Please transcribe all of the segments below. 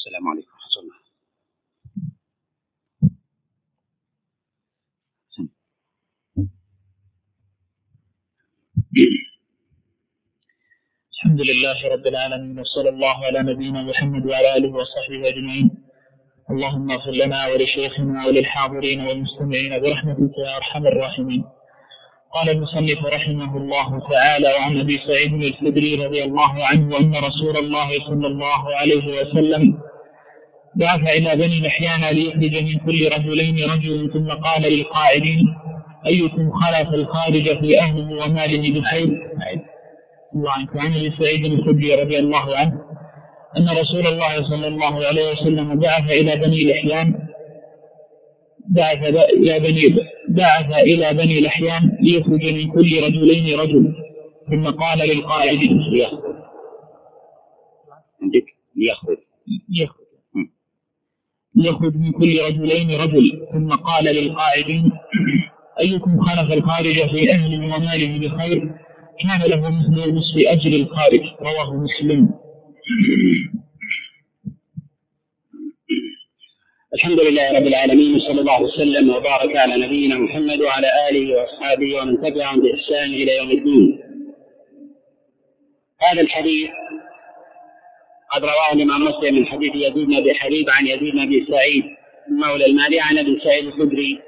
السلام عليكم ورحمة الله. الحمد لله رب العالمين وصلى الله على نبينا محمد وعلى آله وصحبه أجمعين. اللهم اغفر لنا ولشيخنا وللحاضرين والمستمعين برحمتك يا أرحم الراحمين. قال المصنف رحمه الله تعالى وعن أبي سعيد الخدري رضي الله عنه أن رسول الله صلى الله عليه وسلم بعث إلى بني محيان ليخرج من كل رجلين رجل ثم قال للقاعدين أيكم خلف الخارج في أهله وماله بخير؟ الله عنك. عن أبي سعيد الخدري رضي الله عنه أن رسول الله صلى الله عليه وسلم بعث إلى بني لحيان بعث إلى بني بعث إلى بني لحيان ليخرج من كل رجلين رجل. ثم قال للقائد عندك ليخرج. يخرج يخرج من كل رجلين رجل. ثم قال للقائدين أيكم خلف الخارج في أهله وماله بخير؟ كان له مثل نصف أجر الخارج. رواه مسلم. الحمد لله رب العالمين وصلى الله وسلم وبارك على نبينا محمد وعلى آله وأصحابه ومن تبعهم بإحسان إلى يوم الدين. هذا الحديث قد رواه الإمام مسلم من حديث يزيد بن أبي حبيب عن يزيد بن أبي سعيد مولى المالي عن أبي سعيد الخدري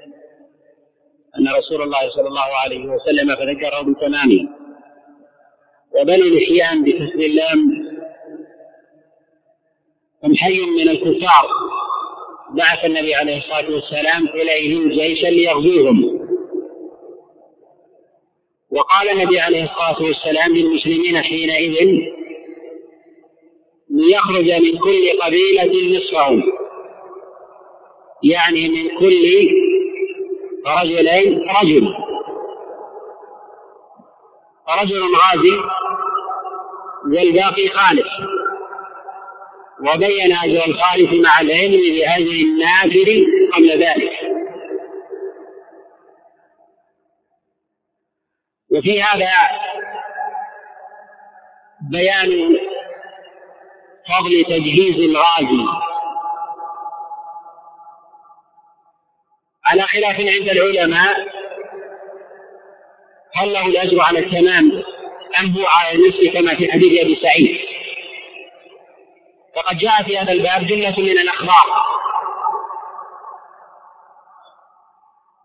أن رسول الله صلى الله عليه وسلم فذكره بتمامه. وبني لحيان بكسر اللام. هم حي من الكفار. بعث النبي عليه الصلاة والسلام إليهم جيشا ليغزوهم. وقال النبي عليه الصلاة والسلام للمسلمين حينئذ ليخرج من كل قبيلة نصفهم. يعني من كل رجلين رجل. رجل غازي والباقي خالف وبين أجر الخالف مع العلم بأجر النافر قبل ذلك. وفي هذا بيان فضل تجهيز الغازي. على خلاف عند العلماء هل له الأجر على التمام أم هو على النصف كما في حديث أبي سعيد؟ وقد جاء في هذا الباب جملة من الأخبار.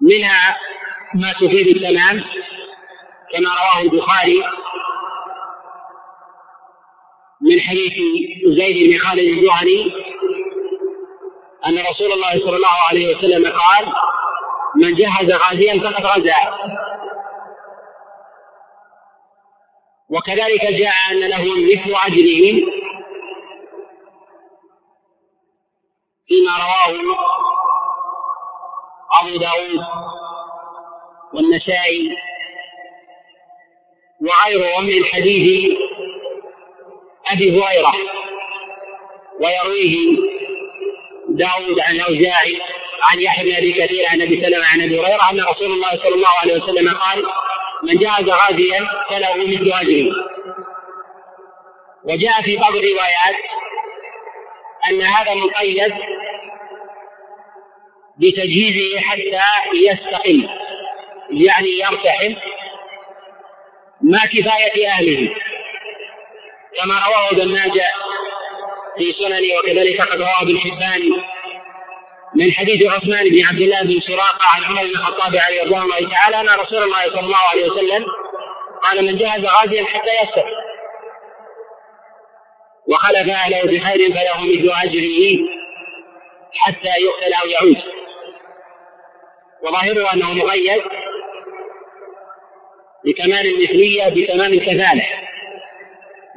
منها ما تفيد التمام كما رواه البخاري من حديث زيد بن خالد الجهني أن رسول الله صلى الله عليه وسلم قال من جهز غازيا فقد غزا. وكذلك جاء أن له مثل أجره فيما رواه أبو داود والنسائي وغيرهم من حديث أبي هريرة ويرويه داود عن أوزاعي عن يحيى بن أبي كثير عن أبي سلمة عن أبي هريرة أن رسول الله صلى الله عليه وسلم قال من جاهز غازيا فله مثل أجره. وجاء في بعض الروايات أن هذا مقيد بتجهيزه حتى يستقل يعني يرتحل مع كفاية أهله. كما رواه ابن ماجه في سننه وكذلك قد رواه ابن حبان من حديث عثمان بن عبد الله بن سراقة عن عمر بن الخطاب عليه رضوان الله تعالى أن رسول الله صلى الله عليه وسلم قال من جهز غازيا حتى يستقل وخلف أهله بخير فله مثل أجره حتى يقتل أو يعود. وظاهره أنه مقيد بكمال المثلية بتمام الكفالة.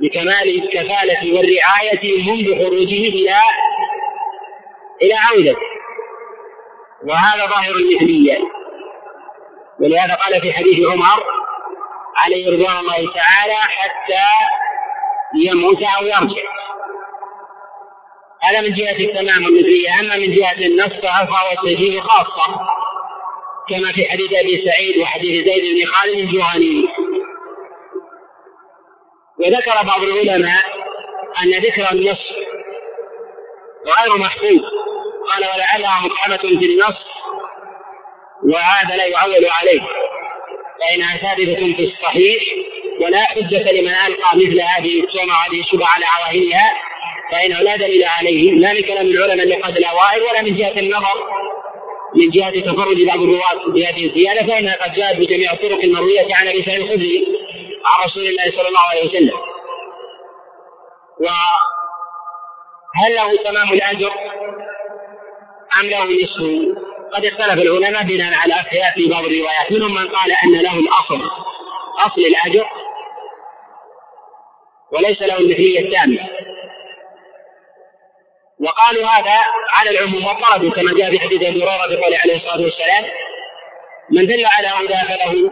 بكمال الكفالة والرعاية منذ خروجه إلى إلى عودته وهذا ظاهر المثلية ولهذا قال في حديث عمر عليه رضوان الله تعالى حتى يموت أو يرجع. هذا من جهة التمام والمثلية أما من جهة النص فهو التجهيز خاصة. كما في حديث أبي سعيد وحديث زيد بن خالد الجهني وذكر بعض العلماء أن ذكر النص وغير محفوظ. قال ولعلها مبحمة في النص وهذا لا يعول عليه. فإنها ثابتة في الصحيح ولا حجة لمن ألقى مثل هذه التهمة وهذه الشبهة على عواهنها فإنه لا دليل عليه لا من كلام العلماء لقد الأوائل ولا من جهة النظر. من جهة تفرد بعض الرواة بهذه الزيادة فإنها قد جاءت بجميع الطرق المروية عن أبي سعيد الخدري. عن رسول الله صلى الله عليه وسلم. وهل له تمام الأجر؟ أم له نصفه؟ قد اختلف العلماء بناء على في بعض الروايات. منهم من قال أن له الأصل أصل الأجر وليس له المثلية التامة. وقالوا هذا على العموم وطردوا كما جاء في حديث أبي هريرة بقوله عليه الصلاه والسلام من دل على هدى فله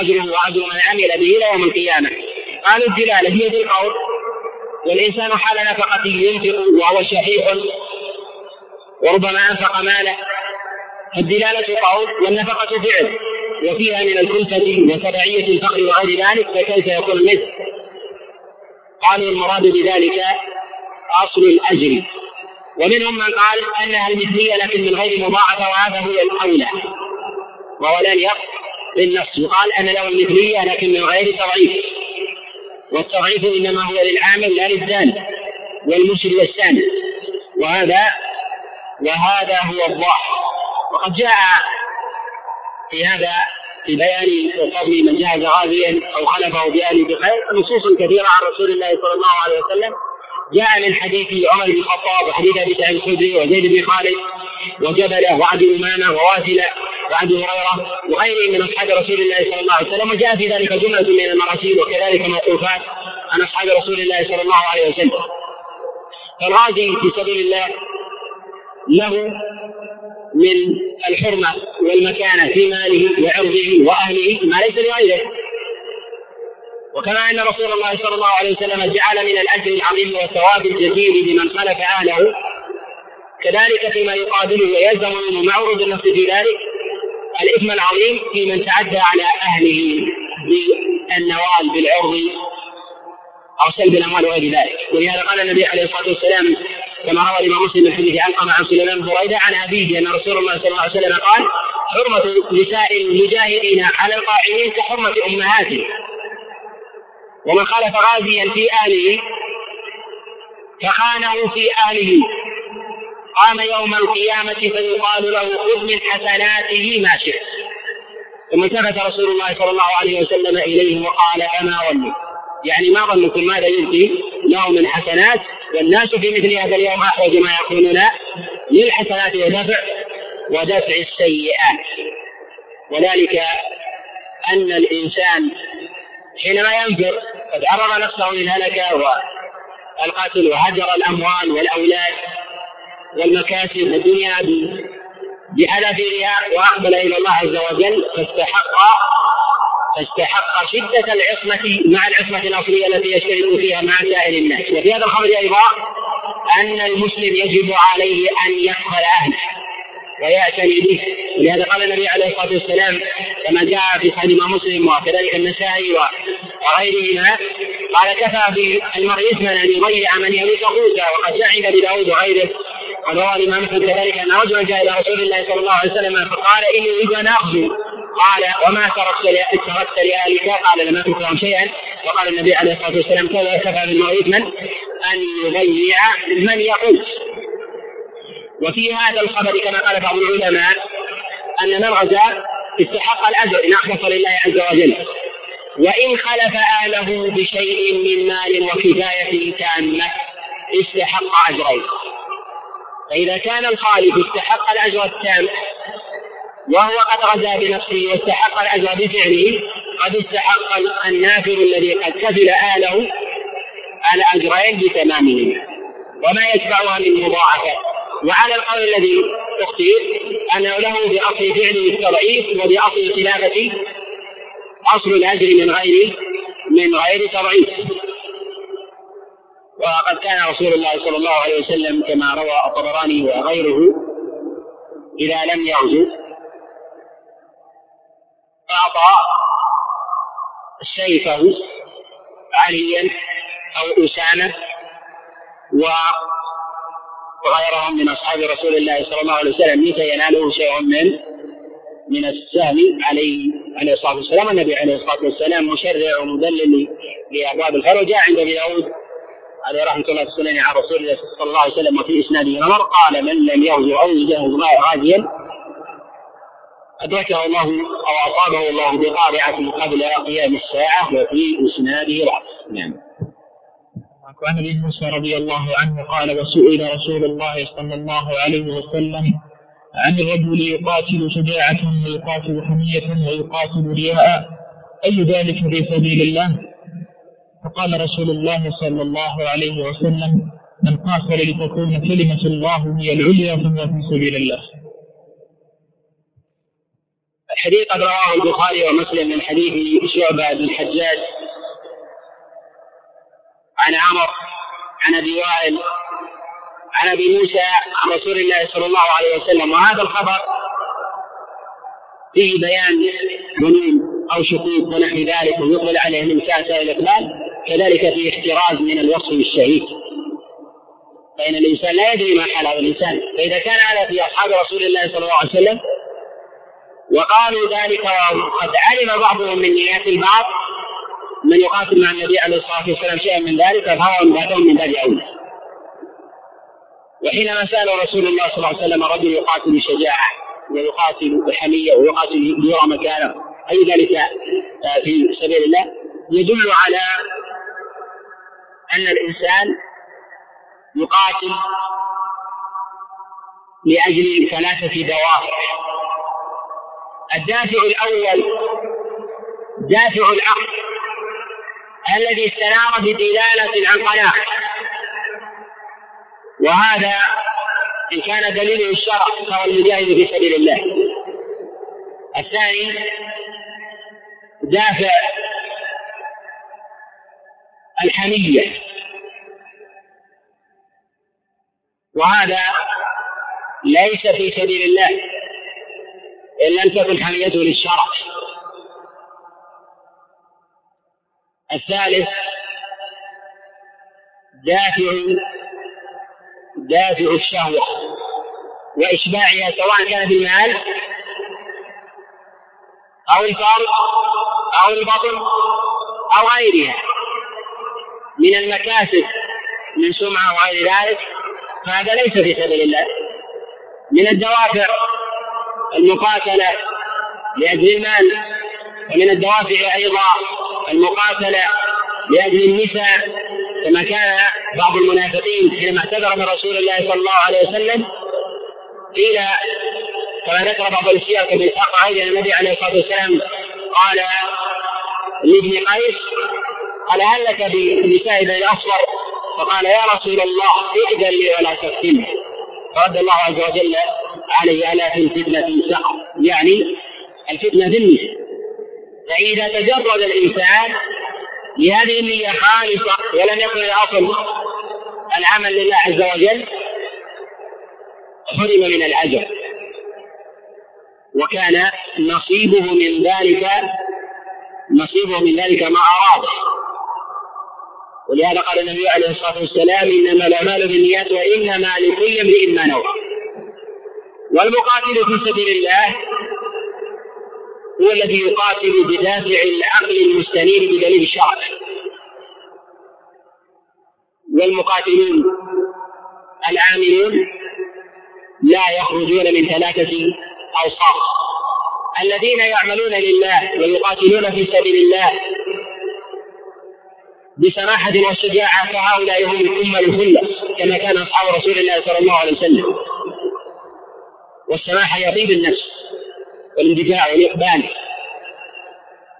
أجره واجر من عمل به إلى يوم القيامة. قالوا الدلاله هي بالقول والإنسان حال نفقته ينفق وهو شحيح. وربما أنفق ماله. الدلاله قول والنفقة فعل. وفيها من الكلفة وتبعيه الفقر وغير ذلك فكيف يكون المثل؟ قالوا المراد بذلك أصل الأجر. ومنهم من قال أنها المثلية لكن من غير مضاعفة وهذا هو الاولى وهو لن يقف بالنص يقال ان له المثليه لكن من غير تضعيف والتضعيف إنما هو للعامل لا للزاني والمشري والثاني وهذا وهذا هو الضعف وقد جاء في هذا في بيان فضل من جاهز غازيا أو خلفه بأهله بخير نصوص كثيرة عن رسول الله صلى الله عليه وسلم. جاء من حديث عمر بن الخطاب وحديث أبي سعيد الخدري وزيد بن خالد وجبله وعبد أمامة وواسلة. وعبد هريرة وغيرهم من أصحاب رسول الله صلى الله عليه وسلم وجاء في ذلك جملة من المراسيل وكذلك موقوفات عن أصحاب رسول الله صلى الله عليه وسلم. فالغازي في سبيل الله له من الحرمة والمكانة في ماله وعرضه وأهله ما ليس لغيره. وكما أن رسول الله صلى الله عليه وسلم جعل من الأجر العظيم والثواب الجزيل لمن خلف أهله كذلك فيما يقابله ويلزم منه مع ورود النص في ذلك الإثم العظيم في من تعدى على أهله بالنوال بالعرض أو سلب الأموال وغير ذلك. ولهذا قال النبي عليه الصلاة والسلام كما روى الإمام مسلم من حديث علقمة عن سليمان بن بريدة عن أبيه أن رسول الله صلى الله عليه وسلم قال حرمة نساء المجاهدين على القائمين كحرمة أمهاتهم. ومن خالف غازيا في أهله فخانه في أهله. قام يوم القيامة فيقال له خذ من حسناته ما شئت. ثم التفت رسول الله صلى الله عليه وسلم إليه وقال أما ظنك. يعني ما ظنكم ماذا يلقي له من حسنات والناس في مثل هذا اليوم أحوج ما يكونون للحسنات ودفع ودفع السيئات. وذلك أن الإنسان حينما ينفر قد عرض نفسه للهلكة والقتل وهجر الأموال والأولاد. والمكاسب الدنيا بحذافيرها وأقبل إلى الله عز وجل فاستحق فاستحق شدة العصمة مع العصمة الأصلية التي يشترك فيها مع سائر الناس. وفي هذا الخبر أيضا أن المسلم يجب عليه أن يقبل أهله ويعتني به. ولهذا قال النبي عليه الصلاة والسلام كما جاء في صحيح مسلم وكذلك النسائي وغيرهما قال كفى بالمرء اثما أن يضيع من يميت قوتا وقد جاء عند ابي داود وغيره وروى الإمام مسلم كذلك أن رجلا جاء إلى رسول الله صلى الله عليه وسلم فقال إني أريد أن أخذ. قال وما تركت تركت لاهلك قال لم اترك شيئا. وقال النبي عليه الصلاة والسلام كفى بالمرء اثما أن يضيع من يقول. وفي هذا الخبر كما قال بعض العلماء أن من غزا استحق الأجر إن أخلص لله عز وجل. وإن خلف أهله بشيء من مال وكفاية تامة استحق أجرين. فإذا كان الخالف استحق الأجر التام وهو قد غزا بنفسه واستحق الأجر بفعله قد استحق النافر الذي قد كفل أهله الأجرين بتمامهما. وما يتبعها من مضاعفات وعلى القول الذي اختير انه له بأصل فعله التضعيف وبأصل خلافه أصل الأجر من غير من غير تضعيف. وقد كان رسول الله صلى الله عليه وسلم كما روى الطبراني وغيره إذا لم يغزو أعطى سيفه عليا أو أسامة و وغيرهم من أصحاب رسول الله صلى الله عليه وسلم متى يناله شيء من من السهم عليه عليه الصلاة والسلام؟ النبي عليه الصلاة والسلام مشرع ومدلل لأبواب الفرج عند أبي داود عليه رحمة الله السنن عن رسول الله صلى الله عليه وسلم وفي إسناده. عمر قال من لم يغزو أو يجهز غازيا أدركه الله أو أصابه الله بقارعة قبل قيام الساعة وفي إسناده ضعف نعم. وعن أبي موسى رضي الله عنه قال وسئل رسول الله صلى الله عليه وسلم عن الرجل يقاتل شجاعة ويقاتل حمية ويقاتل رياء أي ذلك في سبيل الله؟ فقال رسول الله صلى الله عليه وسلم من قاتل لتكون كلمة الله هي العليا فهو في سبيل الله. الحديث قد رواه البخاري ومسلم من حديث شعبة بن الحجاج عن عمر عن أبي وائل عن أبي موسى عن رسول الله صلى الله عليه وسلم وهذا الخبر فيه بيان ظنون أو شكوك ونحو ذلك ويقبل عليه سائل الإقبال كذلك في احتراز من الوصف بالشهيد فإن الإنسان لا يدري ما حال هذا الإنسان فإذا كان هذا في أصحاب رسول الله صلى الله عليه وسلم وقالوا ذلك وقد علم بعضهم من نيات البعض من يقاتل مع النبي عليه الصلاة والسلام شيئا من ذلك فهو من من باب أولى. وحينما سأل رسول الله صلى الله عليه وسلم رجل يقاتل بشجاعه ويقاتل بحمية ويقاتل ليرى مكانه أي ذلك في سبيل الله؟ يدل على أن الإنسان يقاتل لأجل ثلاثة دوافع. الدافع الأول دافع العقل الذي استنار بدلالة عن قناعة وهذا إن كان دليله الشرع فهو المجاهد في سبيل الله. الثاني دافع الحمية وهذا ليس في سبيل الله إن لم تكن حميته للشرع. الثالث دافع دافع الشهوة وإشباعها سواء كان في المال أو الفرد أو البطن أو غيرها. من المكاسب من سمعة وغير ذلك فهذا ليس في سبيل الله. من الدوافع المقاتلة لأجل المال ومن الدوافع أيضا المقاتلة لأجل النساء كما كان بعض المنافقين حينما اعتذر من رسول الله صلى الله عليه وسلم قيل كما ذكر بعض السير كابن اسحاق عائد النبي عليه الصلاة والسلام قال لابن قيس قال هل لك بنساء بني الاصفر فقال يا رسول الله ائذن لي ولا تفتني فرد الله عز وجل عليه الا في الفتنة سقط. يعني الفتنة في النساء فإذا تجرد الإنسان لهذه النية خالصة ولم يكن الأصل العمل لله عز وجل حرم من الأجر. وكان نصيبه من ذلك نصيبه من ذلك ما أراد. ولهذا قال النبي عليه الصلاة والسلام إنما الأعمال بالنيات وإنما لكل امرئ ما نوى. والمقاتل في سبيل الله هو الذي يقاتل بدافع العقل المستنير بدليل الشرع والمقاتلون العاملون لا يخرجون من ثلاثة أوصاف. الذين يعملون لله ويقاتلون في سبيل الله بسماحة وشجاعة فهؤلاء هم الأمة الخلة كما كان أصحاب رسول الله صلى الله عليه وسلم. والسماحة يطيب النفس والاندفاع والإقبال.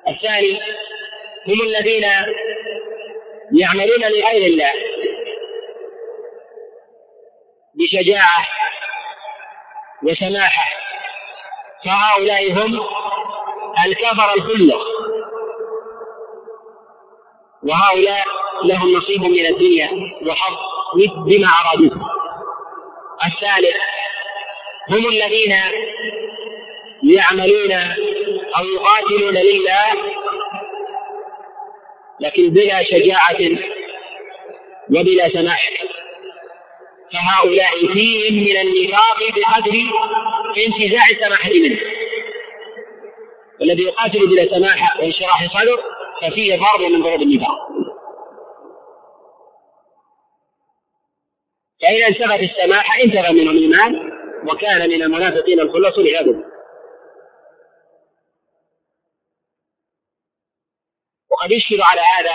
الثاني هم الذين يعملون لغير الله بشجاعة وسماحة. فهؤلاء هم الكفر الخلة وهؤلاء لهم نصيب من الدنيا وحظ بما أرادوه الثالث هم الذين يعملون أو يقاتلون لله لكن بلا شجاعة وبلا سماح. فهؤلاء فيهم من النفاق بقدر انتزاع السماحة منه. والذي يقاتل بلا سماحة وانشراح صدر ففيه ضرب من ضروب النفاق فإذا انتفت السماحة انتفى منه الإيمان وكان من المنافقين الخلص والعياذ وقد يشكل على هذا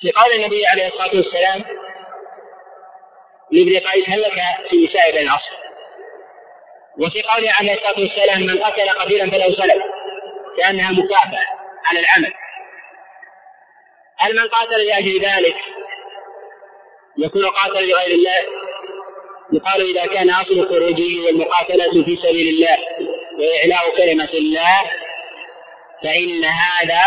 في قول النبي عليه الصلاة والسلام لابن قيس هل لك في نساء بين العصر؟ وفي قوله عليه الصلاة والسلام من قتل قتيلا فله سلف. كأنها مكافأة على العمل. هل من قاتل لأجل ذلك يكون قاتل لغير الله؟ يقال إذا كان أصل خروجه والمقاتلة في سبيل الله وإعلاء كلمة الله فإن هذا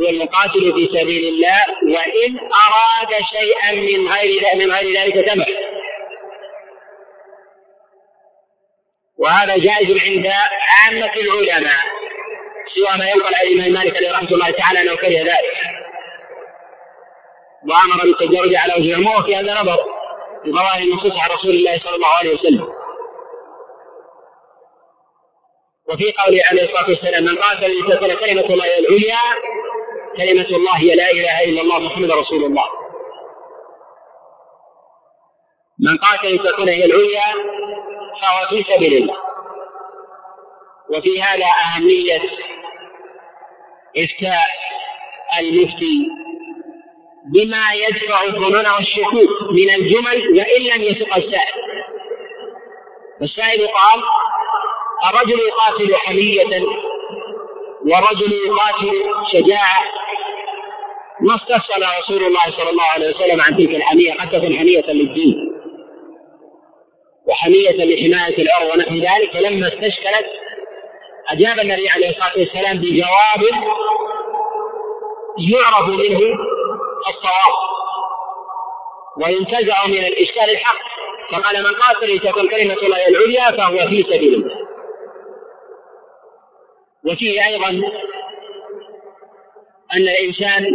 هو المقاتل في سبيل الله وإن أراد شيئا من غير من غير ذلك تبع وهذا جائز عند عامة العلماء سوى ما ينقل عن الإمام مالك رحمة الله تعالى أنه كره ذلك. وأمر بالتجرد على وجه العموم وفي هذا نظر في ظواهر النصوص عن رسول الله صلى الله عليه وسلم. وفي قوله عليه الصلاة والسلام من قاتل لتكون كلمة الله العليا كلمة الله هي لا إله إلا الله محمد رسول الله. من قاتل لتكون هي العليا فهو في سبيل الله. وفي هذا أهمية إفتاء المفتي بما يدفع الظنون والشكوك من الجمل وإن لم يثق السائل. السائل قال الرجل يقاتل حمية والرجل يقاتل شجاعة. ما استفصل رسول الله صلى الله عليه وسلم عن تلك الحمية قد تكون حمية للدين. وحمية لحماية العرض ونحو ذلك فلما استشكلت أجاب النبي عليه الصلاة والسلام بجواب يعرف منه الصواب. وينتزع من الإشكال الحق فقال من قاتل لتكون كلمة الله العليا فهو في سبيل الله. وفيه أيضا أن الإنسان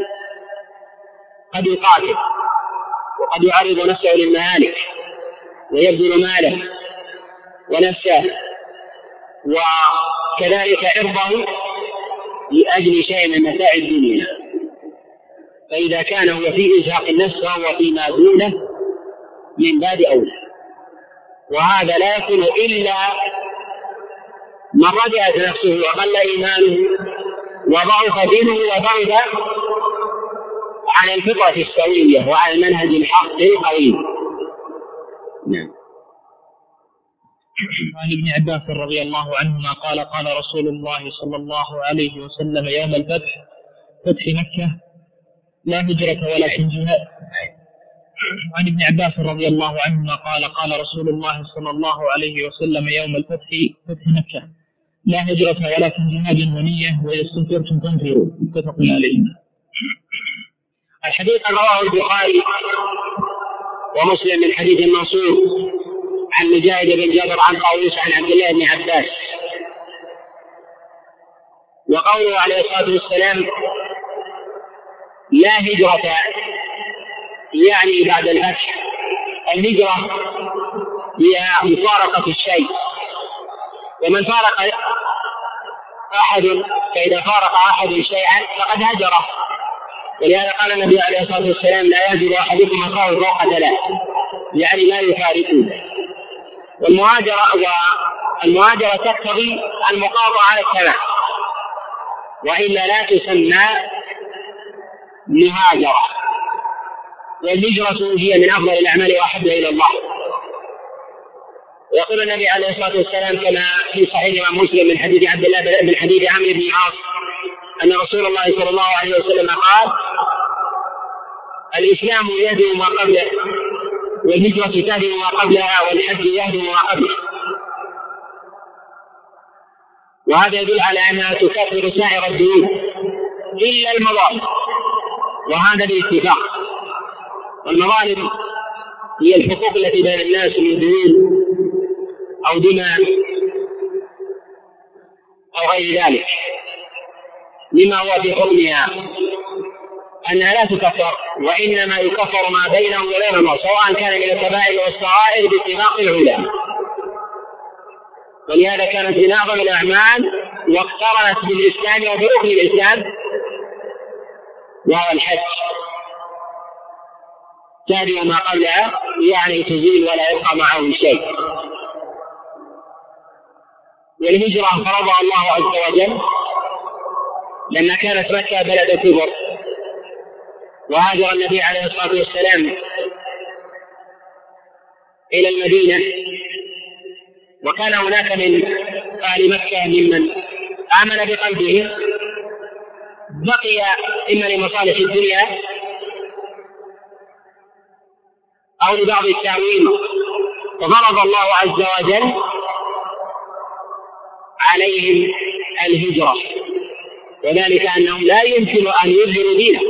قد يقاتل وقد يعرض نفسه للمهالك. ويبذل ماله ونفسه وكذلك عرضه لأجل شيء من متاع الدنيا. فإذا كان هو في إزهاق النفس فهو فيما دونه من باب أولى. وهذا لا يكون إلا من رجعت نفسه وقل إيمانه وضعف دينه وبعد عن الفطرة السوية وعن المنهج الحق القويم. نعم. عن ابن عباس رضي الله عنهما قال قال رسول الله صلى الله عليه وسلم يوم الفتح فتح مكة لا هجرة ولكن جهاد عن ابن عباس رضي الله عنهما قال قال رسول الله صلى الله عليه وسلم يوم الفتح فتح مكة. لا هجرة ولكن جهاد ونية وإذا استنفرتم تنفروا متفق عليه. الحديث رواه البخاري. ومسلم من حديث منصور عن مجاهد بن جابر عن طاووس عن عبد الله بن عباس. وقوله عليه الصلاة والسلام لا هجرة يعني بعد الفتح. الهجرة هي مفارقة الشيء. ومن فارق أحد فإذا فارق أحد شيئا فقد هجره. ولهذا قال النبي عليه الصلاة والسلام لا يهجر أحدكم أخاه فوق ثلاث يعني لا يفارقه والمهاجرة والمهاجرة تقتضي المقاطعة على التمام وإلا لا تسمى مهاجرة. والهجرة هي من أفضل الأعمال وأحبها إلى الله. يقول النبي عليه الصلاة والسلام كما في صحيح الإمام مسلم من حديث عبد الله من حديث عمرو بن العاص أن رسول الله صلى الله عليه وسلم قال الإسلام يهدم ما قبله والهجرة تهدم ما قبلها والحج يهدم ما قبله. وهذا يدل على أنها تكفر سائر الديون إلا المظالم وهذا بالاتفاق. والمظالم هي الحقوق التي بين الناس من ديون أو دماء أو غير ذلك. لما هو في حكمها أنها لا تكفر وإنما يكفر ما بينهم الله سواء كان من الكبائر والصغائر باتفاق العلماء. ولهذا كانت من أعظم الأعمال واقترنت بالإسلام وبركن الإسلام وهو الحج. تابع ما قبلها يعني تزيل ولا يبقى معه شيء. والهجرة فرضها الله عز وجل لما كانت مكة بلد كبر وهاجر النبي عليه الصلاة والسلام إلى المدينة. وكان هناك من أهل مكة ممن آمن بقلبه بقي إما لمصالح الدنيا أو لبعض التأويل ففرض الله عز وجل عليهم الهجرة. وذلك أنهم لا يمكن أن يظهروا دينه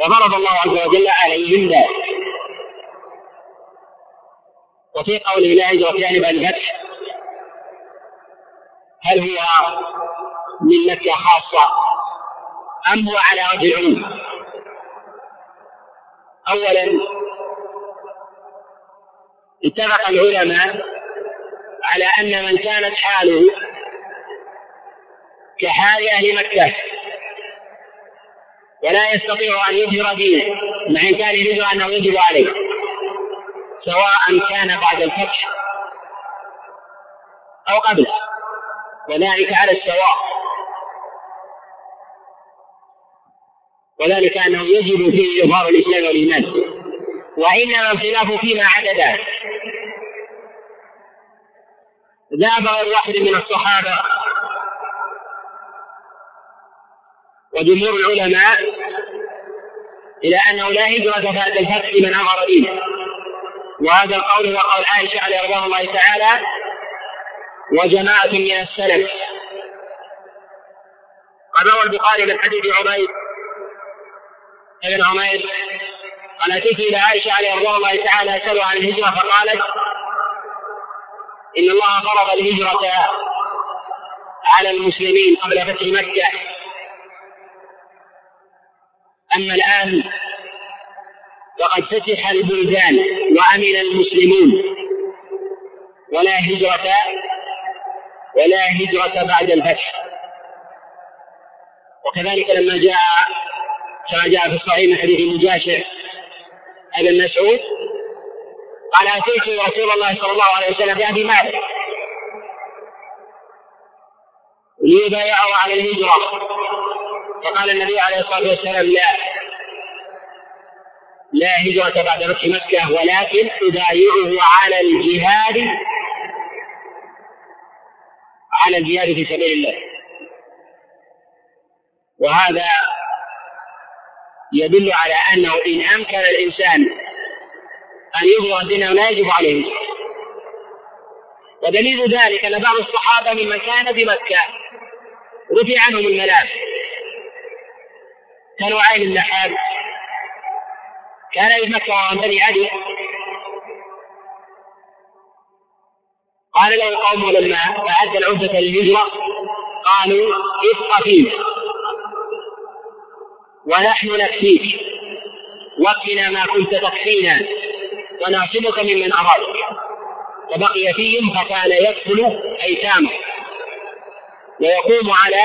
وفرض الله عز وجل عليهم ذلك. وفي هجرة يعني بعد الفتح هل هو من مكة خاصة أم هو على وجه العموم؟ أولا اتفق العلماء على أن من كانت حاله كحال أهل مكة. ولا يستطيع أن يظهر دينه مع إمكانه يجب أنه يجب عليه سواء كان بعد الفتح أو قبله. وذلك على السواء. وذلك أنه يجب فيه إظهار الإسلام والإيمان. وإنما الخلاف فيما عدا ذلك. ذهب واحد من الصحابة وجمهور العلماء إلى أنه لا هجرة بعد الفتح لمن أظهر دينه وهذا القول هو قول عائشة عليه رضوان الله تعالى وجماعة من السلف. قد روى البخاري من حديث عبيد بن عمير قال أتيت إلى عائشة عليه رضوان الله تعالى أسألها عن الهجرة فقالت إن الله فرض الهجرة على المسلمين قبل فتح مكة. أما الآن فقد فتح البلدان وأمن المسلمون ولا هجرة ولا هجرة بعد الفتح. وكذلك لما جاء كما جاء في الصحيح من حديث مجاشع ابن مسعود قال أتيت رسول الله صلى الله عليه وسلم بأبي مالك. ليبايعه على الهجرة. فقال النبي عليه الصلاة والسلام لا. لا هجرة بعد فتح مكة ولكن أبايعه على الجهاد على الجهاد في سبيل الله. وهذا يدل على أنه إن أمكن الإنسان أن يظهر دينه لا يجب عليه ودليل ذلك أن بعض الصحابة ممن كان بمكة رفع عنهم الملام كانوا عين اللحام كان وعن بني عدي. قال له قومه لما أعد العدة للهجرة قالوا ابق فينا. ونحن نكفيك. وكنا ما كنت تكفينا. ونعصمك ممن أرادك فبقي فيهم فكان يدخل أيتامه ويقوم على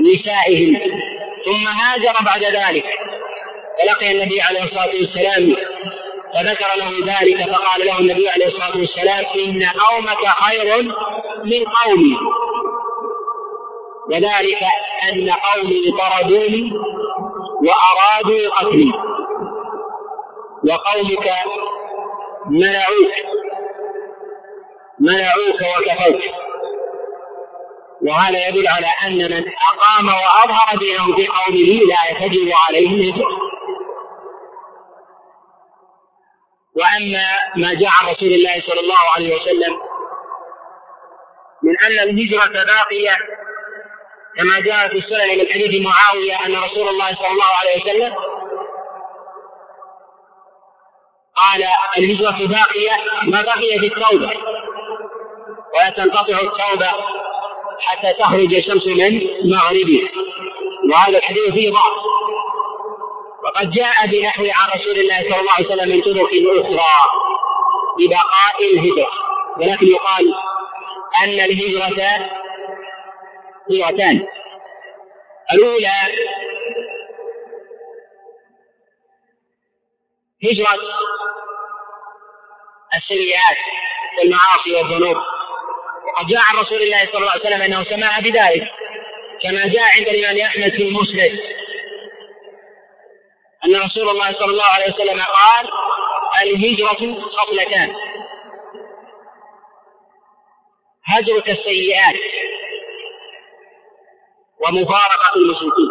نسائهم. ثم هاجر بعد ذلك. فلقي النبي عليه الصلاة والسلام فذكر له ذلك فقال له النبي عليه الصلاة والسلام إن قومك خير من قومي. وذلك أن قومي طردوني وأرادوا قتلي. وقومك منعوك منعوك وكفوك. وهذا يدل على أن من أقام وأظهر دينه في قومه لا تجب عليه الهجرة وأما ما جاء عن رسول الله صلى الله عليه وسلم من أن الهجرة باقية كما جاء في السنن من حديث معاوية أن رسول الله صلى الله عليه وسلم قال الهجرة باقية ما بقي في التوبة ولا تنقطع التوبة. حتى تخرج الشمس من مغربها. وهذا الحديث فيه ضعف. وقد جاء بنحو عن رسول الله صلى الله عليه وسلم من طرق أخرى ببقاء الهجرة. ولكن يقال أن الهجرة هجرتان. الأولى هجرة السيئات والمعاصي والذنوب. وقد جاء عن رسول الله صلى الله عليه وسلم أنه سمع بذلك كما جاء عند الإمام أحمد في المسند أن رسول الله صلى الله عليه وسلم قال الهجرة خصلتان هجرك السيئات ومفارقة المشركين.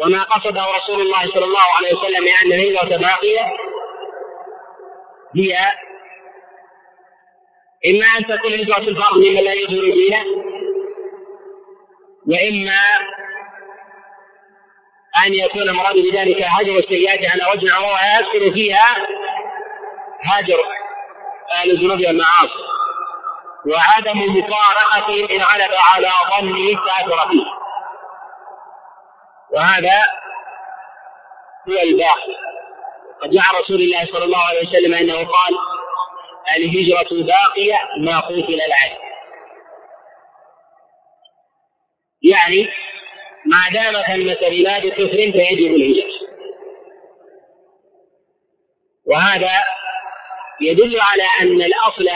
وما قصده رسول الله صلى الله عليه وسلم بأن الهجرة باقية هي إما أن تكون هجرة الفرد ممن لا يظهر دينه وإما أن يكون المراد بذلك هجر السيئات على وجه عموم يذكر فيها هجر أهل الذنوب والمعاصي. وعدم مفارقتهم إن غلب على ظنه كافر فيه. وهذا هو الباقي قد جاء رسول الله صلى الله عليه وسلم أنه قال الهجرة باقية ما قتل العدل يعني ما دام ثمة بلاد كفر فيجب الهجرة. وهذا يدل على أن الأصل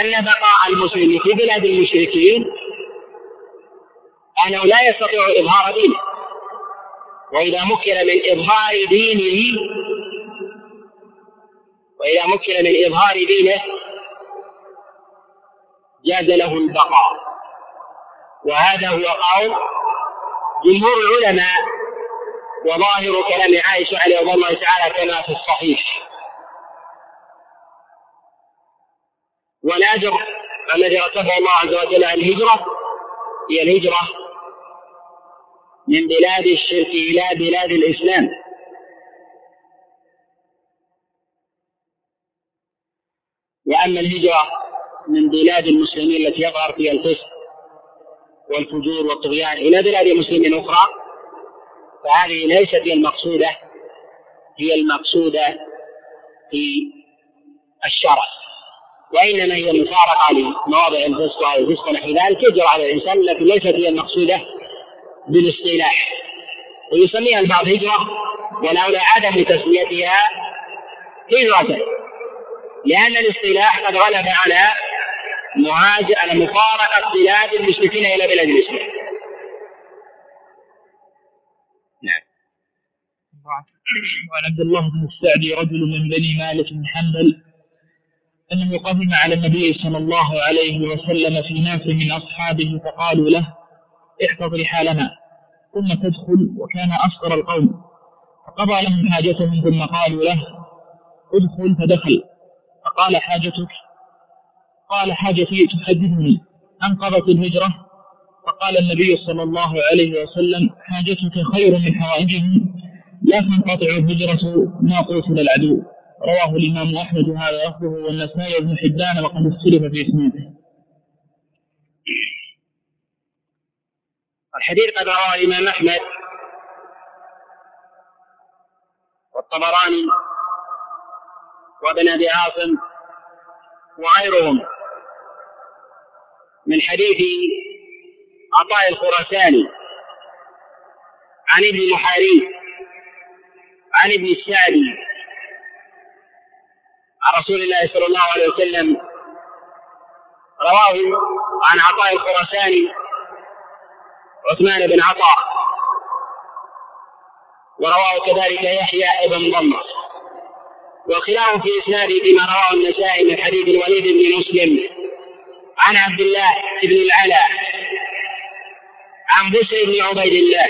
أن بقاء المسلم في بلاد المشركين أنه لا يستطيع إظهار دينه. وإذا مكن من إظهار دينه وإذا مكن من إظهار دينه جاز له البقاء. وهذا هو قول جمهور العلماء وظاهر كلام عائشة عليه رضي الله تعالى كما في الصحيح. والأجر الذي رتبه الله عز وجل الهجرة هي الهجرة من بلاد الشرك إلى بلاد الإسلام. وأما الهجرة من بلاد المسلمين التي يظهر فيها الفسق والفجور والطغيان إلى بلاد مسلم أخرى فهذه ليست هي المقصودة هي المقصودة في الشرع. وإنما هي مفارقة لمواضع الفسق أو الفسق ونحو ذلك يجرى على الإنسان التي ليست هي المقصودة بالاصطلاح. ويسميها البعض هجرة والأولى عدم تسميتها هجرة. لأن الاصطلاح قد غلب على مهاجر على مفارقة بلاد المشركين إلى بلاد الإسلام نعم. وعن عبد الله بن السعدي رجل من بني مالك بن حنبل أنه قدم على النبي صلى الله عليه وسلم في ناس من أصحابه فقالوا له احفظ رحالنا ثم تدخل وكان أصغر القوم. فقضى لهم حاجتهم ثم قالوا له ادخل فدخل. فقال حاجتك قال حاجتي تحدثني أنقضت الهجرة؟ فقال النبي صلى الله عليه وسلم حاجتك خير من حوائجهم لا تنقطع الهجرة ما قتل العدو رواه الإمام أحمد هذا لفظه والنسائي بن حبان وقد اختلف في إسناده. الحديث قد رواه الإمام أحمد والطبراني وابن أبي عاصم وغيرهم من حديث عطاء الخراساني عن ابن محاريب عن ابن السعدي عن رسول الله صلى الله عليه وسلم. رواه عن عطاء الخراساني عثمان بن عطاء ورواه كذلك يحيى بن ضمة. والخلاف في إسناده فيما رواه النسائي من حديث الوليد بن مسلم عن عبد الله بن العلا عن بشر بن عبيد الله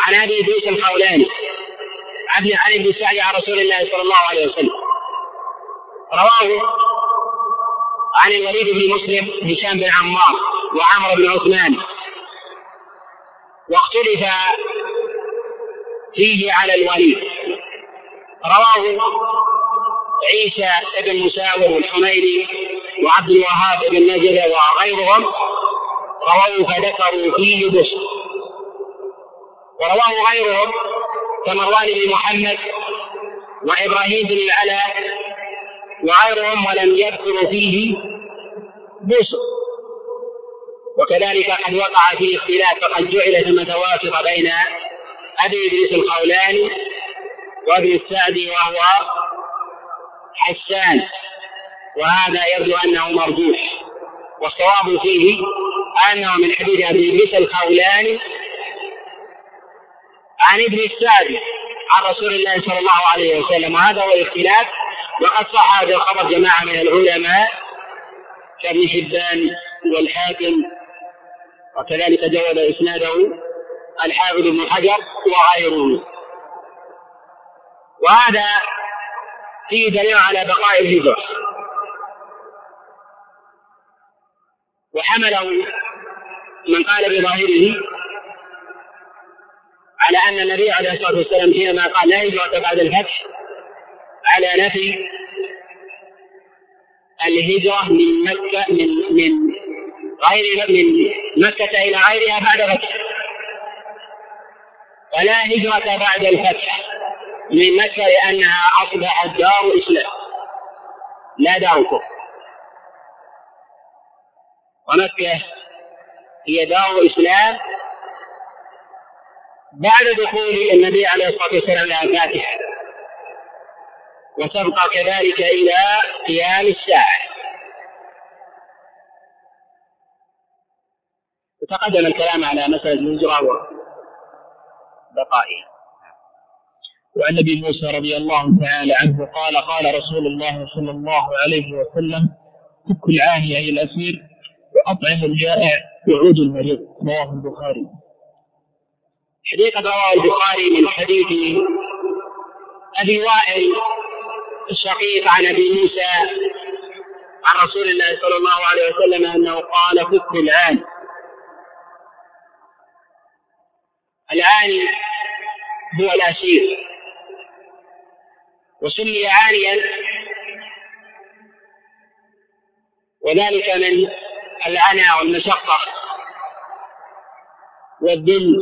عن أبي إدريس الخولاني عن عن ابن سعد عن رسول الله صلى الله عليه وسلم. رواه عن الوليد بن مسلم هشام بن عمار وعمر بن عثمان. واختلف فيه على الوليد. رواه عيسى بن مساور الحميدي وعبد الوهاب بن نجد وغيرهم. رووا فذكروا فيه بسط ورواه غيرهم كمروان بن محمد وإبراهيم بن العلاء وغيرهم ولم يذكروا فيه بسط وكذلك قد وقع فيه اختلاف فقد جعل ثم توافق بين أبي إدريس القولاني وابن السعدي وهو حسان وهذا يبدو أنه مرجوح. والصواب فيه أنه من حديث أبي إدريس الخولاني عن ابن السعدي عن رسول الله صلى الله عليه وسلم. وهذا هو الاختلاف. وقد صح هذا الخبر جماعة من العلماء كابن حبان والحاكم وكذلك جود إسناده الحافظ ابن حجر وغيره. وهذا فيه دليل على بقاء الهجرة. وحمله من قال بظاهره على أن النبي عليه الصلاة والسلام حينما قال لا هجرة بعد الفتح على نفي الهجرة من مكة من من غير من مكة إلى غيرها بعد فتح. ولا هجرة بعد الفتح. من مكة لأنها أصبحت دار إسلام. لا دار كفر ومكة هي دار إسلام بعد دخول النبي عليه الصلاة والسلام لها الفاتحة. وتبقى كذلك إلى قيام الساعة. وتقدم الكلام على مسألة الهجرة وبقائها. وعن أبي موسى رضي الله تعالى عنه قال قال رسول الله صلى الله عليه وسلم فك العاني أي الأسير وأطعم الجائع وعود المريض رواه البخاري. حديث رواه البخاري من حديث أبي وائل الشقيق عن أبي موسى عن رسول الله صلى الله عليه وسلم أنه قال فك العاني. العاني هو الأسير وسمي عاليا. وذلك من العنى والمشقة والذل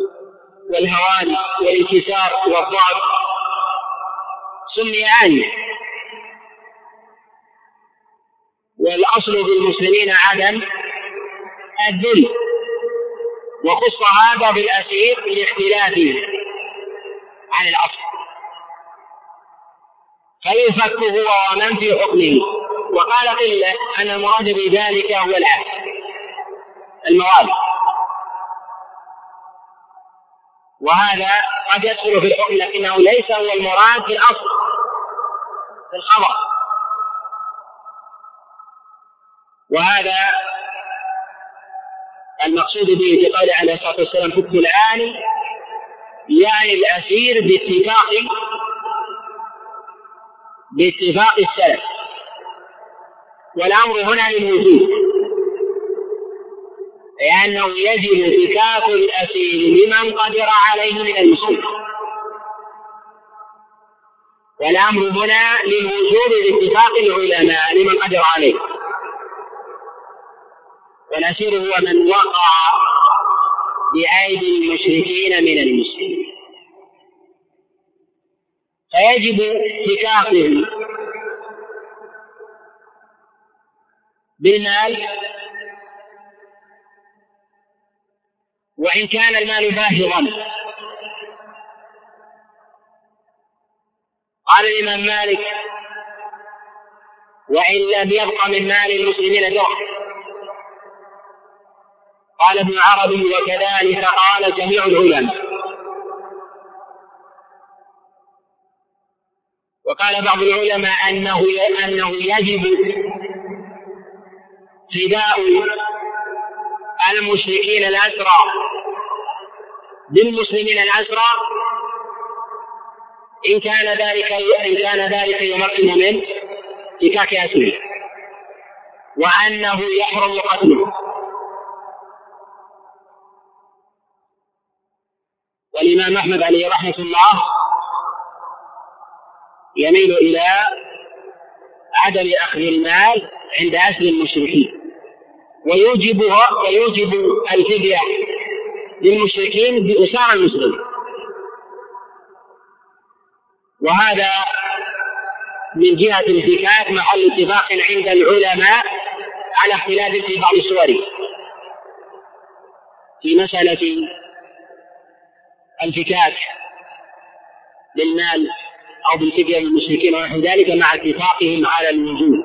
والهوان والانكسار والضعف. سمي عاليا. والأصل في المسلمين عدم الذل. وخص هذا بالأسير لاختلافه عن الأصل. فيفك هو ومن في حكمه وقال قلة أن المراد بذلك هو الآن. المواد وهذا قد يدخل في الحكم لكنه ليس هو المراد في الأصل في الخبر. وهذا المقصود به في قوله عليه الصلاة والسلام فك الآن يعني الأسير باتفاق باتفاق السلف. والأمر هنا للوجود. لأنه يجب فكاك الأسير لمن قدر عليه من المسلمين والأمر هنا للوجود باتفاق العلماء لمن قدر عليه. والأسير هو من وقع بأيدي المشركين من المسلمين. فيجب اتكاقه بالمال وإن كان المال باهظا. قال الإمام مالك وإن لم يبق من مال المسلمين درهم قال ابن عربي وكذلك قال جميع العلماء. وقال بعض العلماء أنه أنه يجب فداء المشركين الأسرى. بالمسلمين الأسرى. إن كان ذلك إن كان ذلك يمكن من فكاك أسره وأنه يحرم قتله. والإمام أحمد عليه رحمة الله يميل إلى عدم أخذ المال عند أسر المشركين. ويوجبها ويوجب الفدية للمشركين بأسار المسلمين. وهذا من جهة الفكاك محل اتفاق عند العلماء على اختلاف في بعض صوره. في مسألة الفكاك للمال أو بالفدية للمشركين ونحو ذلك مع اتفاقهم على الوجود.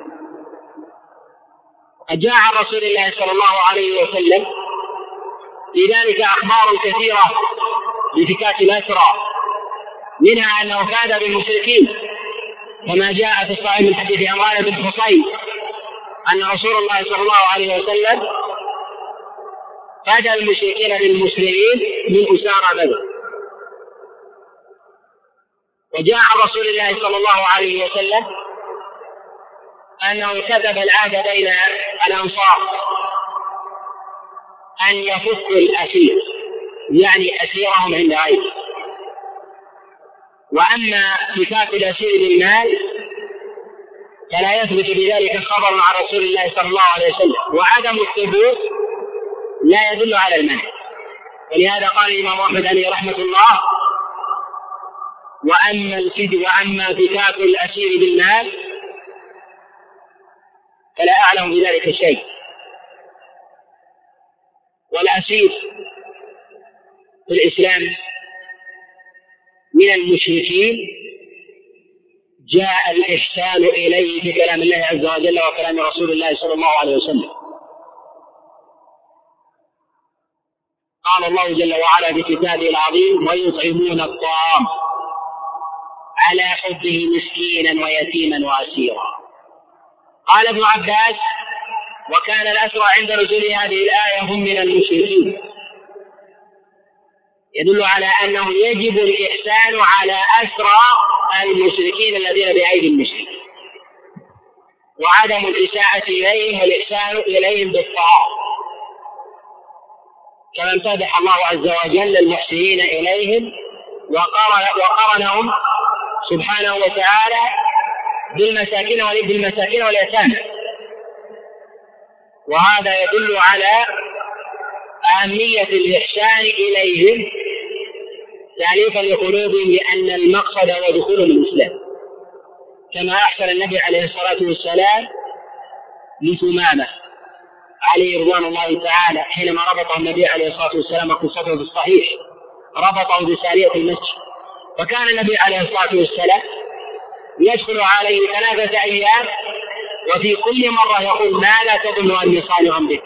قد جاء عن رسول الله صلى الله عليه وسلم لذلك أخبار كثيرة بفكاك الأسرى منها أنه كاد بالمشركين كما جاء في الصحيح من حديث عمران بن حصين أن رسول الله صلى الله عليه وسلم كاد المشركين للمسلمين من أسارى بدر. وجاء عن رسول الله صلى الله عليه وسلم أنه كتب العهد بين الأنصار أن يفكوا الأسير يعني أسيرهم عند غيره. وأما فكاك الأسير بالمال فلا يثبت بذلك خبر عن رسول الله صلى الله عليه وسلم. وعدم الثبوت لا يدل على المنع. ولهذا قال الإمام أحمد عليه رحمة الله وأما الفد وأما فكاك الأسير بالمال فلا أعلم بذلك شيء. والأسير في الإسلام من المشركين جاء الإحسان إليه في كلام الله عز وجل وكلام رسول الله صلى الله عليه وسلم. قال الله جل وعلا في كتابه العظيم ويطعمون الطعام. على حبه مسكينا ويتيما واسيرا. قال ابن عباس وكان الأسرى عند نزول هذه الآية هم من المشركين. يدل على أنه يجب الإحسان على أسرى المشركين الذين بأيدي المشركين. وعدم الإساءة إليهم والإحسان إليهم بالطاعة. كما امتدح الله عز وجل المحسنين إليهم وقرنهم سبحانه وتعالى بالمساكين بالمساكين واليتامى. وهذا يدل على أهمية الإحسان إليهم تأليفا لقلوبهم لأن المقصد هو دخولهم الإسلام. كما أحسن النبي عليه الصلاة والسلام لثمامة عليه رضوان الله تعالى حينما ربطه النبي عليه الصلاة والسلام قصته في الصحيح ربطه بسارية المسجد. وكان النبي عليه الصلاة والسلام يدخل عليه ثلاثة أيام وفي كل مرة يقول ماذا تظن أني صالح بك.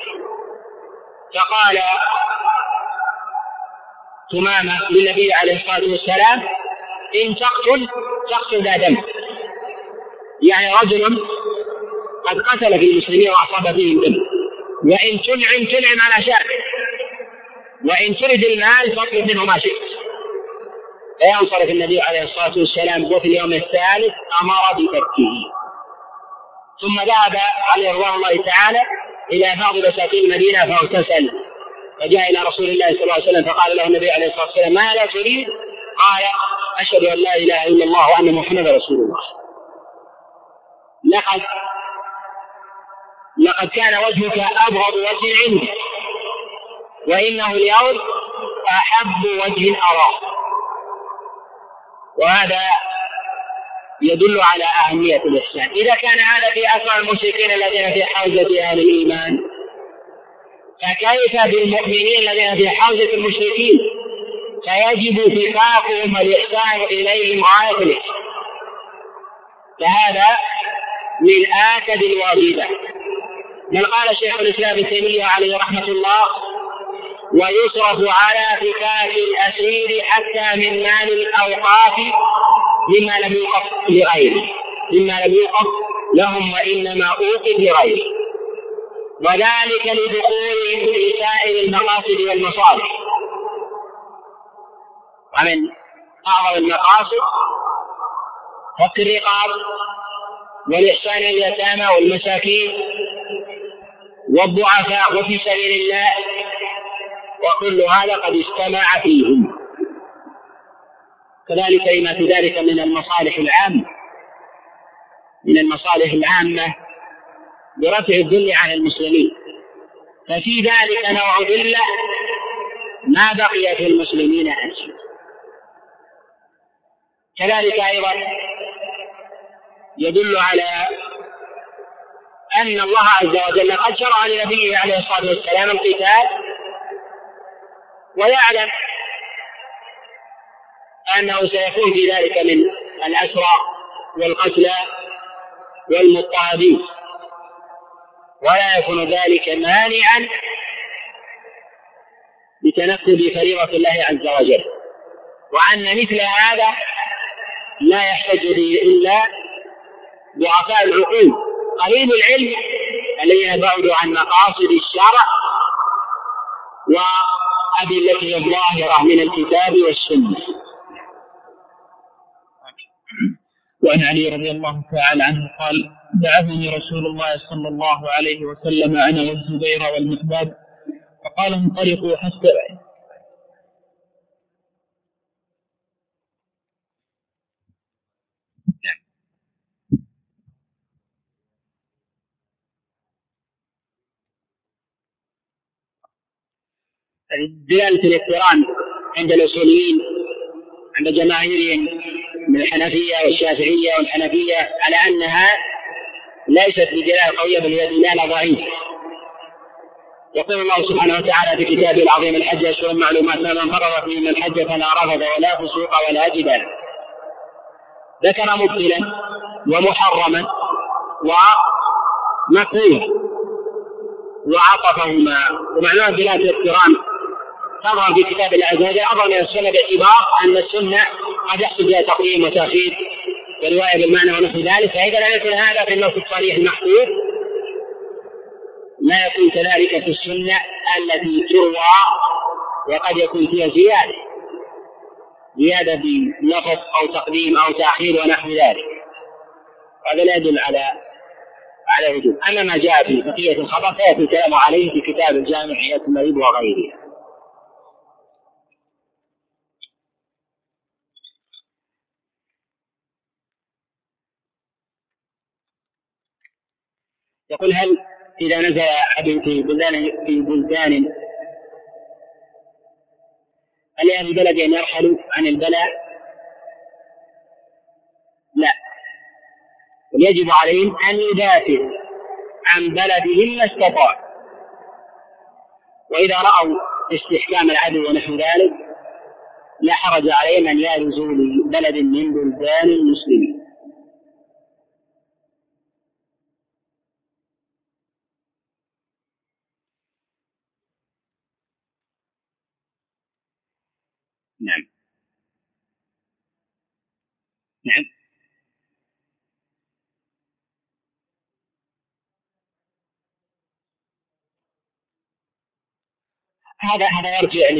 فقال ثمامة للنبي عليه الصلاة والسلام إن تقتل تقتل ذا دم. يعني رجل قد قتل في المسلمين وأصاب فيهم دم. وإن تنعم تنعم على شاك. وإن ترد المال فاطلب منه ما شئت. فينصرف النبي عليه الصلاة والسلام وفي اليوم الثالث أمر بتركه. ثم ذهب عليه رضوان الله تعالى إلى بعض مساكين المدينة فاغتسل. فجاء إلى رسول الله صلى الله عليه وسلم فقال له النبي عليه الصلاة والسلام ما لا تريد؟ قال أشهد أن لا إله إلا الله وأن محمدا رسول الله. لقد لقد كان وجهك أبغض وجه عندي وإنه اليوم أحب وجه أراه وهذا يدل على أهمية الإحسان. إذا كان هذا في أثر المشركين الذين في حوزة أهل الإيمان فكيف بالمؤمنين الذين في حوزة المشركين؟ فيجب فكاكهم الإحسان إليهم غاية الإحسان فهذا من آكد الواجبات بل قال شيخ الإسلام ابن تيمية عليه رحمة الله ويصرف على فكاك الأسير حتى من مال الأوقاف مما لم يوقف لغيره. مما لم يوقف لهم وإنما أوقف لغيره. وذلك لدخولهم في سائر المقاصد والمصالح. ومن أعظم المقاصد فك الرقاب والإحسان اليتامى والمساكين والضعفاء وفي سبيل الله وكل هذا قد اجتمع فيهم. كذلك لما في ذلك من المصالح العامة من المصالح العامة برفع الذل عن المسلمين. ففي ذلك نوع ذلة ما بقي في المسلمين أنس كذلك أيضا يدل على أن الله عز وجل قد شرع لنبيه عليه الصلاة والسلام القتال ويعلم أنه سيكون في ذلك من الأسرى والقتلى والمضطهدين. ولا يكون ذلك مانعا لتنفذ فريضة الله عز وجل. وأن مثل هذا لا يحتج به إلا ضعفاء العقول. قليل العلم الذين بعدوا عن مقاصد الشرع وأدلته الظاهرة من الكتاب والسنة. وعن علي رضي الله تعالى عنه قال بعثني رسول الله صلى الله عليه وسلم أنا والزبير والمقداد فقال انطلقوا حتى دلالة الاقتران عند الأصوليين عند جماهيرهم من الحنفية والشافعية والحنفية على أنها ليست بدلالة قوية بل هي دلالة ضعيفة. يقول الله سبحانه وتعالى في كتابه العظيم الحج أشهر معلومات فمن فرض من الحج فلا رفض ولا فسوق ولا جدال ذكر مبطلا ومحرما ومكروها وعطفهما ومعناه دلالة الاقتران تظهر في كتاب وجل أظهر من السنة باعتبار أن السنة قد يحصل بها تقديم وتأخير ورواية بالمعنى ونحو ذلك. فإذا لم يكن هذا في النص الصريح المحفوظ. لا يكون كذلك في السنة التي تروى وقد يكون فيها زيادة زيادة بلفظ أو تقديم أو تأخير ونحو ذلك. هذا لا يدل على على وجود. أما ما جاء في بقية الخبر فيأتي الكلام عليه في كتاب الجامع حياة المريض وغيره. يقول هل إذا نزل عبد في بلدان في بلدان هل لأهل البلد أن يرحلوا عن البلاء؟ لا. بل يجب عليهم أن يدافعوا عن بلدهم ما استطاعوا. وإذا رأوا استحكام العدو ونحو ذلك لا حرج عليهم أن يأرزوا لبلد من بلدان المسلمين. نعم. نعم. هذا هذا يرجع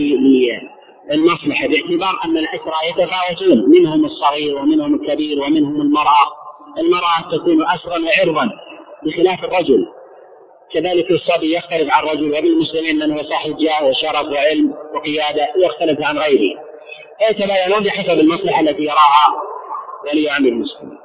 للمصلحة باعتبار أن الأسرى يتفاوتون منهم الصغير ومنهم الكبير ومنهم المرأة. المرأة تكون اسرا وعرضا بخلاف الرجل. كذلك الصبي يختلف عن الرجل وبالمسلمين من هو صاحب جاه وشرف وعلم وقيادة يختلف عن غيره. فيتباينون بحسب المصلحة التي يراها ولي أمر المسلمين.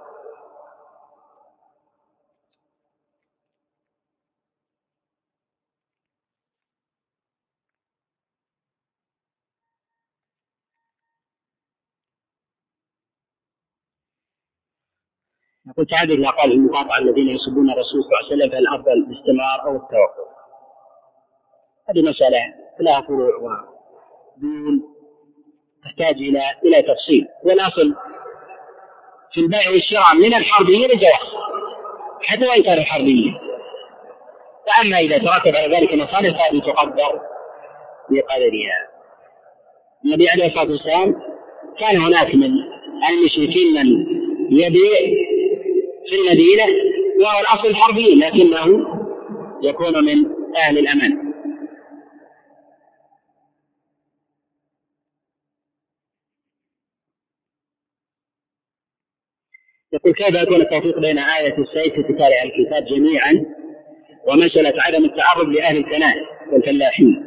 يقول تعدد الأقوال المقاطعة الذين يسبون الرسول صلى الله عليه وسلم فالأفضل الاستمرار أو التوقف. هذه مسألة لها فروع ودون تحتاج إلى إلى تفصيل. والاصل في البيع والشراء من الحربيين الجواز حتى وإن كانوا حربيين. فأما إذا ترتب على ذلك مصالح فهذه تقدر؟ بقدرها. النبي عليه الصلاة والسلام كان هناك من المشركين من يبيع في المدينة وهو الأصل الحربيين لكنه يكون من أهل الأمان. يقول كيف يكون التوفيق بين آية السيف أهل الكتاب جميعا؟ ومسألة عدم التعرض لأهل الكنائس والفلاحين.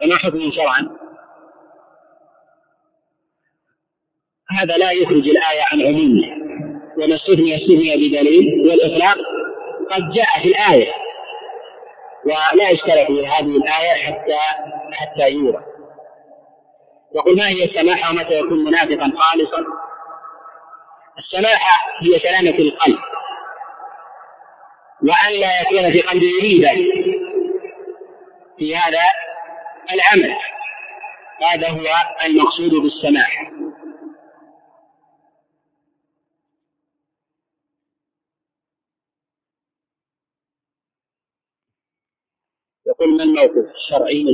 فما حكم شرعا؟ هذا لا يخرج الآية عن عمومها وما استثني استثني بدليل والإطلاق قد جاء في الآية. ولا إشكال في هذه الآية حتى حتى يورى يقول ما هي السماحة ومتى يكون منافقا خالصا؟ السماحة هي سلامة القلب. وأن لا يكون في قلبه ريبة. في هذا العمل. هذا هو المقصود بالسماحة. يقول ما الموقف الشرعي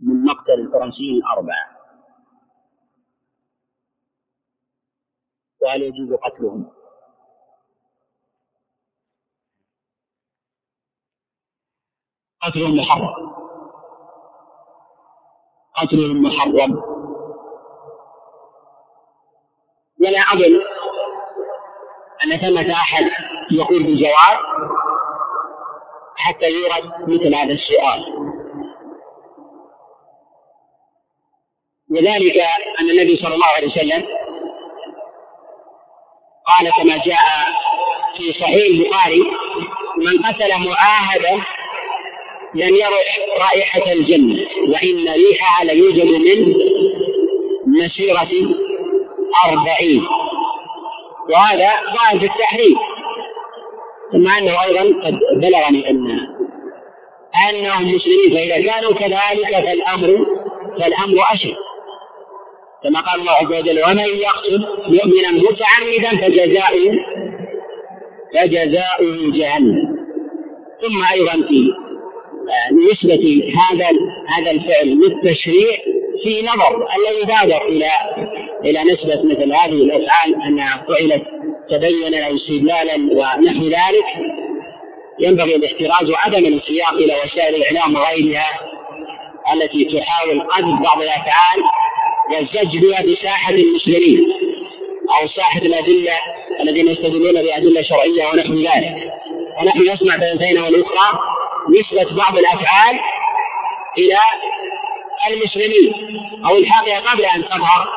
من مقتل الفرنسيين الأربعة؟ وهل يجوز قتلهم. قتلهم محرم. قتلهم محرم. ولا أظن أن ثمة أحد يقول بالجواب حتى يورد مثل هذا السؤال. وذلك أن النبي صلى الله عليه وسلم قال كما جاء في صحيح البخاري من قتل معاهدا لم يرح رائحة الجنة وإن ريحها ليوجد من مسيرة أربعين. وهذا ظاهر في التحريم ثم أنه أيضا قد بلغني أن أنهم مسلمين فإذا كانوا كذلك فالأمر فالأمر أشد. كما قال الله عز وجل ومن يقتل مؤمنا متعمدا فجزاؤه فجزاؤه جهنم. ثم أيضا في آه، نسبة هذا هذا الفعل للتشريع في نظر الذي بادر إلى إلى نسبة مثل هذه الأفعال أنها فعلت تبينا أو استدلالا ونحو ذلك. ينبغي الاحتراز وعدم الانسياق إلى وسائل الإعلام وغيرها التي تحاول قذف بعض الأفعال والزج بها بساحة المسلمين أو ساحة الأدلة الذين يستدلون بأدلة شرعية ونحو ذلك. ونحن نسمع بين والأخرى نسبة بعض الأفعال إلى المسلمين. أو الحاقية قبل أن تظهر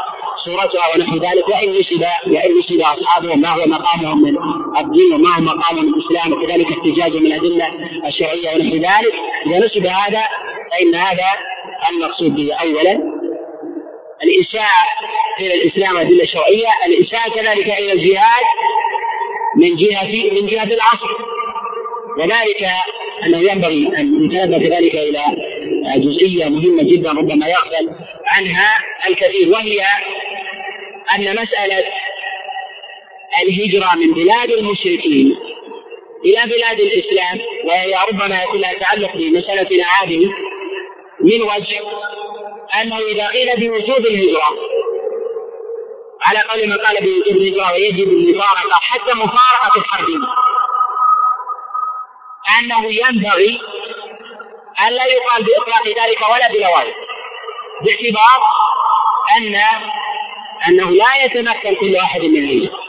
صورتها ونحو ذلك. وإن نسب وإن نسب أصحابهم ما هو مقامهم من الدين وما هو مقامهم من الإسلام. وكذلك احتجاجهم من الأدلة الشرعية ونحو ذلك. إذا نسب هذا فإن هذا المقصود به أولا الإساءة إلى الإسلام والأدلة الشرعية الإساءة كذلك إلى الجهاد من جهة من جهة العصر. وذلك أنه ينبغي أن يتنبه كذلك إلى جزئية مهمة جدا ربما يغفل عنها الكثير وهي أن مسألة الهجرة من بلاد المشركين إلى بلاد الإسلام وهي ربما يكون لها تعلق بمسألتنا هذه من وجه أنه إذا قيل بوجوب الهجرة على قول من قال بوجوب الهجرة ويجب المفارقة حتى مفارقة الحرب. أنه ينبغي أن لا يقال بإطلاق ذلك ولا بلوائح. باعتبار أن أنه لا يتمكن كل واحد من الهجرة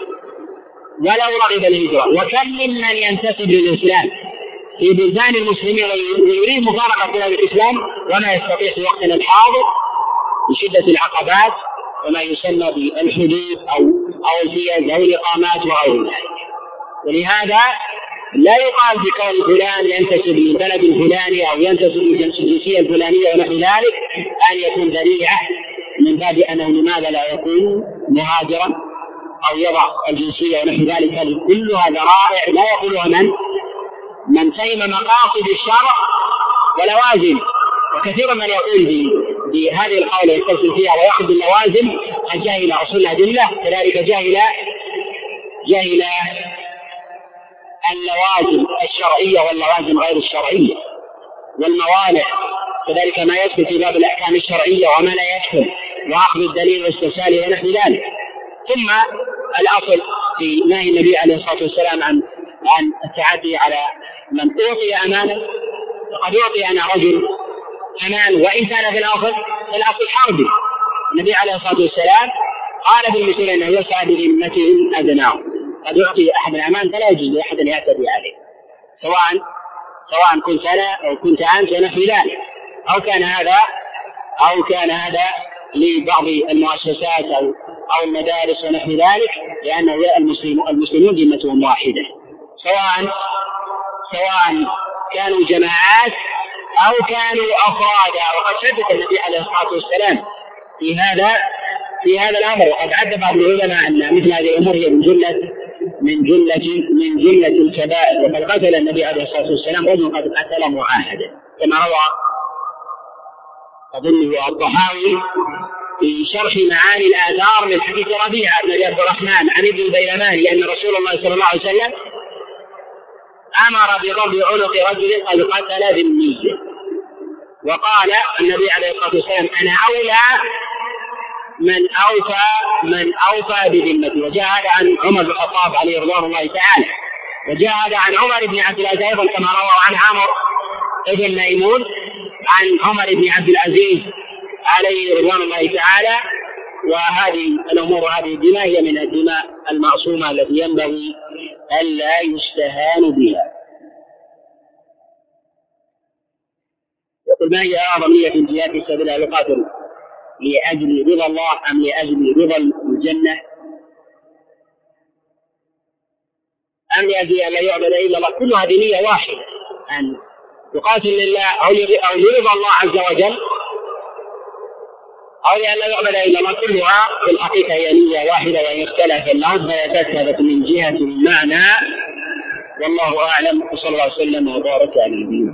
ولو رغب الهجرة وكم ممن ينتسب للإسلام؟ في بلدان المسلمين ويريد مفارقة بلاد الإسلام وما يستطيع في وقتنا الحاضر بشدة العقبات وما يسمى بالحدود أو أو الفيز أو الإقامات وغير ذلك ولهذا لا يقال بكون فلان ينتسب للبلد الفلاني أو ينتسب للجنسية الفلانية ونحو ذلك أن يكون ذريعة من باب انه لماذا لا يكون مهاجرا أو يضع الجنسية ونحو ذلك. كلها ذرائع لا يقولها من؟ من فهم مقاصد الشرع ولوازم. وكثير من يقول بهذه القول يسترسل فيها ويأخذ باللوازم. قد جهل أصول الأدلة كذلك جهل جهل اللوازم الشرعية واللوازم غير الشرعية والموانع. كذلك ما يدخل في باب الأحكام الشرعية وما لا يدخل. وأخذ الدليل واسترساله ونحو ذلك. ثم الأصل في نهي النبي عليه الصلاة والسلام عن عن التعدي على من أعطي أمانة فقد أعطي أنا رجل أمان وإن كان في الأصل في الأصل حربي. النبي عليه الصلاة والسلام قال في المسؤول أنه يسعى بذمته أدناه. قد يعطي أحد الأمان فلا يجوز لأحد أن يعتدي عليه. سواء سواء كنت أنا أو كنت أنت ونحو ذلك. أو كان هذا أو كان هذا لبعض المؤسسات أو أو المدارس ونحو ذلك لأن المسلمون المسلمون ذمتهم واحدة. سواء سواء كانوا جماعات أو كانوا أفرادا وقد شدد النبي عليه الصلاة والسلام في هذا في هذا الأمر. وقد عد بعض العلماء أن مثل هذه الأمور هي من جملة من جملة من جملة الكبائر. وقد قتل النبي عليه الصلاة والسلام رجل قد قتل معاهدا. كما روى أظنه الطحاوي في شرح معاني الآثار من حديث ربيعة بن عبد الرحمن عن ابن البيلماني أن رسول الله صلى الله عليه وسلم أمر بضرب عنق رجل قد قتل بالنية وقال النبي عليه الصلاة والسلام أنا أولى من أوفى من أوفى بذمته وجاء هذا عن عمر بن الخطاب عليه رضوان الله تعالى. وجاء هذا عن عمر بن عبد العزيز أيضا كما روى عن عمرو بن ميمون عن عمر بن عبد العزيز عليه رضوان الله تعالى. وهذه الأمور هذه الدماء هي من الدماء المعصومة التي ينبغي ألا يستهان بها. يقول ما هي أعظم نية الجهاد في سبيل الله يقاتل لأجل رضا الله أم لأجل رضا الجنة؟ أم لأجل أن لا يعبد إلا الله؟ كل هذه نية واحدة أن يقاتل لله أو لرضا الله عز وجل أو لأن لا يعبد إلا الله كلها في الحقيقة هي نية واحدة وإن اختلف اللفظ فيتكتبت من جهة المعنى والله أعلم وصلى الله وسلم وبارك على نبينا